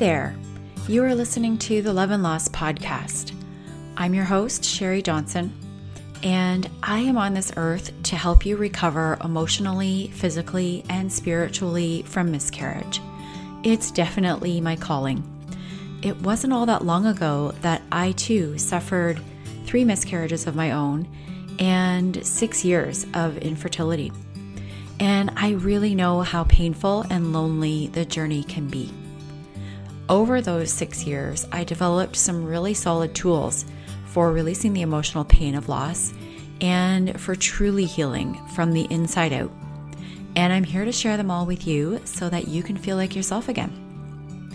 there. You are listening to the Love and Loss podcast. I'm your host, Sherry Johnson, and I am on this earth to help you recover emotionally, physically, and spiritually from miscarriage. It's definitely my calling. It wasn't all that long ago that I too suffered three miscarriages of my own and six years of infertility. And I really know how painful and lonely the journey can be. Over those six years, I developed some really solid tools for releasing the emotional pain of loss and for truly healing from the inside out. And I'm here to share them all with you so that you can feel like yourself again.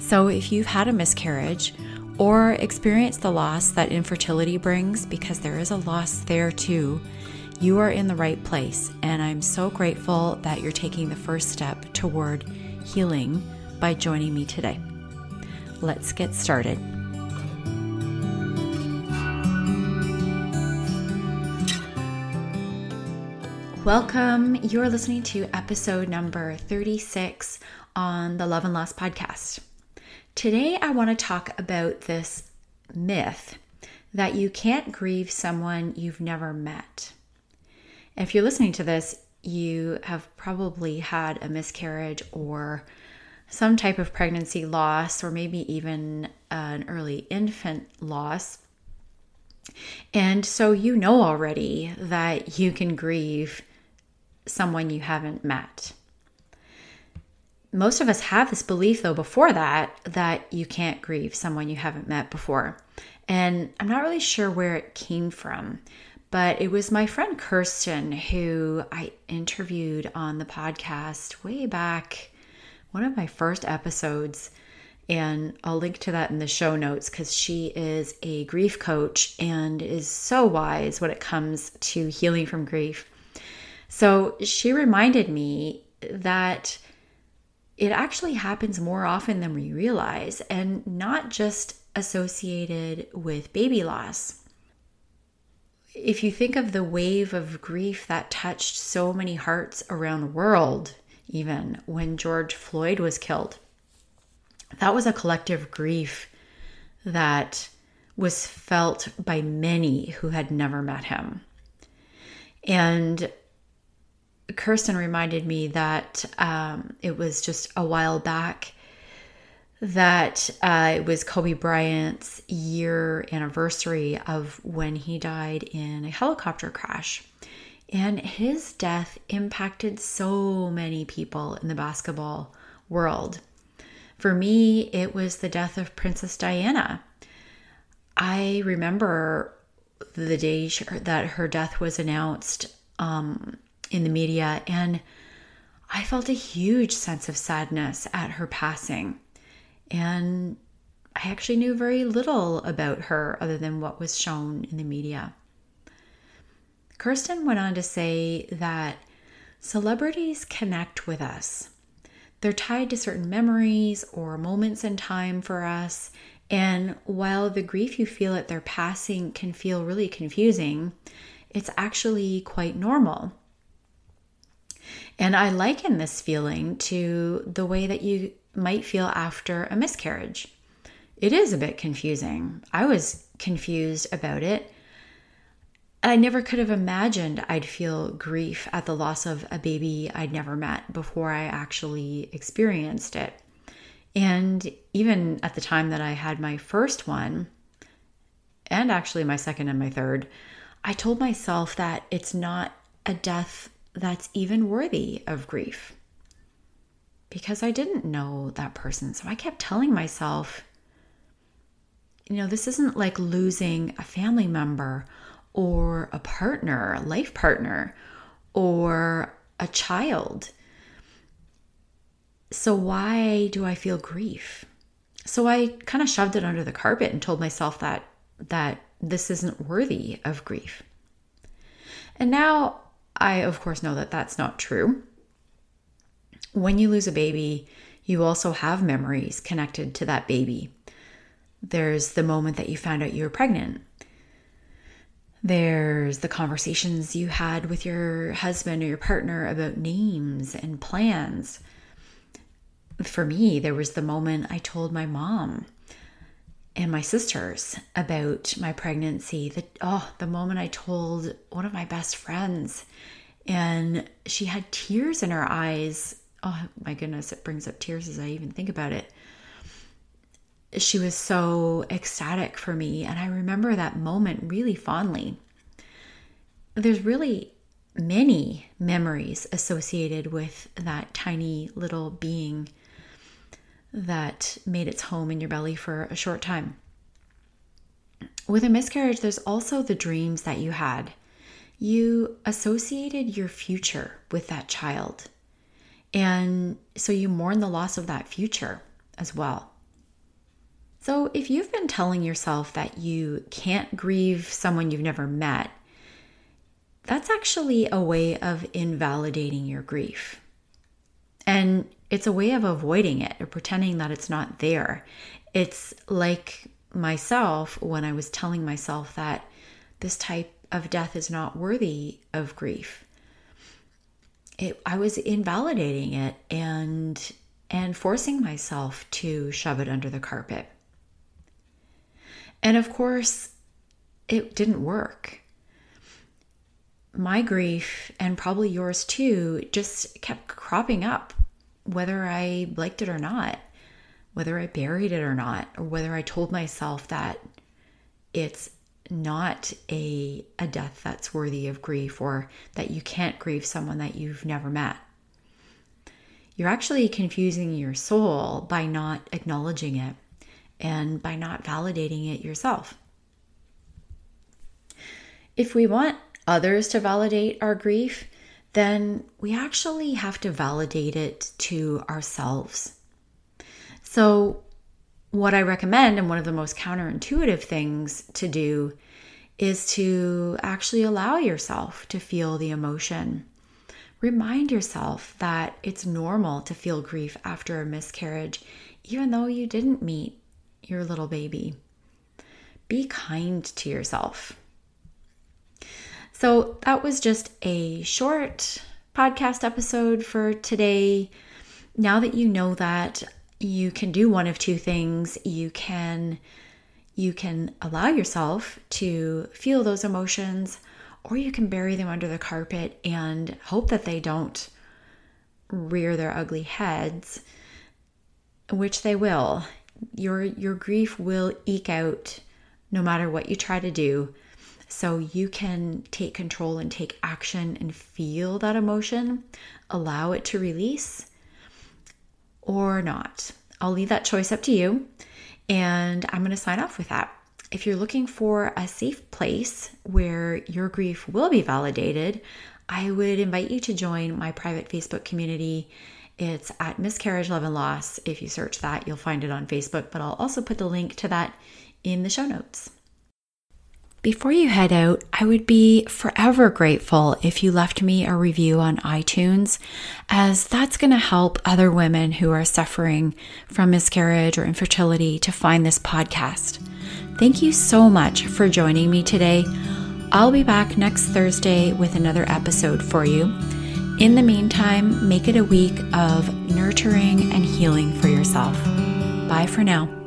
So, if you've had a miscarriage or experienced the loss that infertility brings, because there is a loss there too, you are in the right place. And I'm so grateful that you're taking the first step toward healing by joining me today. Let's get started. Welcome. You're listening to episode number 36 on the Love and Loss podcast. Today, I want to talk about this myth that you can't grieve someone you've never met. If you're listening to this, you have probably had a miscarriage or some type of pregnancy loss, or maybe even an early infant loss. And so you know already that you can grieve someone you haven't met. Most of us have this belief, though, before that, that you can't grieve someone you haven't met before. And I'm not really sure where it came from, but it was my friend Kirsten who I interviewed on the podcast way back, one of my first episodes. And I'll link to that in the show notes because she is a grief coach and is so wise when it comes to healing from grief. So she reminded me that it actually happens more often than we realize and not just associated with baby loss. If you think of the wave of grief that touched so many hearts around the world, even when George Floyd was killed, that was a collective grief that was felt by many who had never met him. And Kirsten reminded me that um, it was just a while back that uh, it was Kobe Bryant's year anniversary of when he died in a helicopter crash. And his death impacted so many people in the basketball world. For me, it was the death of Princess Diana. I remember the day that her death was announced um, in the media, and I felt a huge sense of sadness at her passing. And I actually knew very little about her other than what was shown in the media. Kirsten went on to say that celebrities connect with us. They're tied to certain memories or moments in time for us. And while the grief you feel at their passing can feel really confusing, it's actually quite normal. And I liken this feeling to the way that you might feel after a miscarriage. It is a bit confusing. I was confused about it. I never could have imagined I'd feel grief at the loss of a baby I'd never met before I actually experienced it. And even at the time that I had my first one, and actually my second and my third, I told myself that it's not a death that's even worthy of grief because I didn't know that person. So I kept telling myself, you know, this isn't like losing a family member or a partner, a life partner, or a child. So why do I feel grief? So I kind of shoved it under the carpet and told myself that that this isn't worthy of grief. And now I, of course, know that that's not true. When you lose a baby, you also have memories connected to that baby. There's the moment that you found out you were pregnant. There's the conversations you had with your husband or your partner about names and plans. for me, there was the moment I told my mom and my sisters about my pregnancy. The oh, the moment I told one of my best friends and she had tears in her eyes. Oh my goodness, it brings up tears as I even think about it. She was so ecstatic for me, and I remember that moment really fondly. There's really many memories associated with that tiny little being that made its home in your belly for a short time. With a miscarriage, there's also the dreams that you had. You associated your future with that child. And so you mourn the loss of that future as well. So if you've been telling yourself that you can't grieve someone you've never met, that's actually a way of invalidating your grief. And it's a way of avoiding it or pretending that it's not there. It's like myself when I was telling myself that this type of death is not worthy of grief. It, I was invalidating it and and forcing myself to shove it under the carpet. And of course, it didn't work. My grief and probably yours too just kept cropping up whether I liked it or not, whether I buried it or not, or whether I told myself that it's not a, a death that's worthy of grief or that you can't grieve someone that you've never met. You're actually confusing your soul by not acknowledging it and by not validating it yourself. If we want others to validate our grief, then we actually have to validate it to ourselves. So, what I recommend, and one of the most counterintuitive things to do, is to actually allow yourself to feel the emotion. Remind yourself that it's normal to feel grief after a miscarriage, even though you didn't meet your little baby. Be kind to yourself. So that was just a short podcast episode for today. Now that you know that, you can do one of two things. You can you can allow yourself to feel those emotions or you can bury them under the carpet and hope that they don't rear their ugly heads, which they will. Your your grief will eke out no matter what you try to do so you can take control and take action and feel that emotion, allow it to release or not. I'll leave that choice up to you. And I'm going to sign off with that. If you're looking for a safe place where your grief will be validated, I would invite you to join my private Facebook community. It's at Miscarriage, Love, and Loss. If you search that, you'll find it on Facebook, but I'll also put the link to that in the show notes. Before you head out, I would be forever grateful if you left me a review on iTunes, as that's going to help other women who are suffering from miscarriage or infertility to find this podcast. Thank you so much for joining me today. I'll be back next Thursday with another episode for you. In the meantime, make it a week of nurturing and healing for yourself. Bye for now.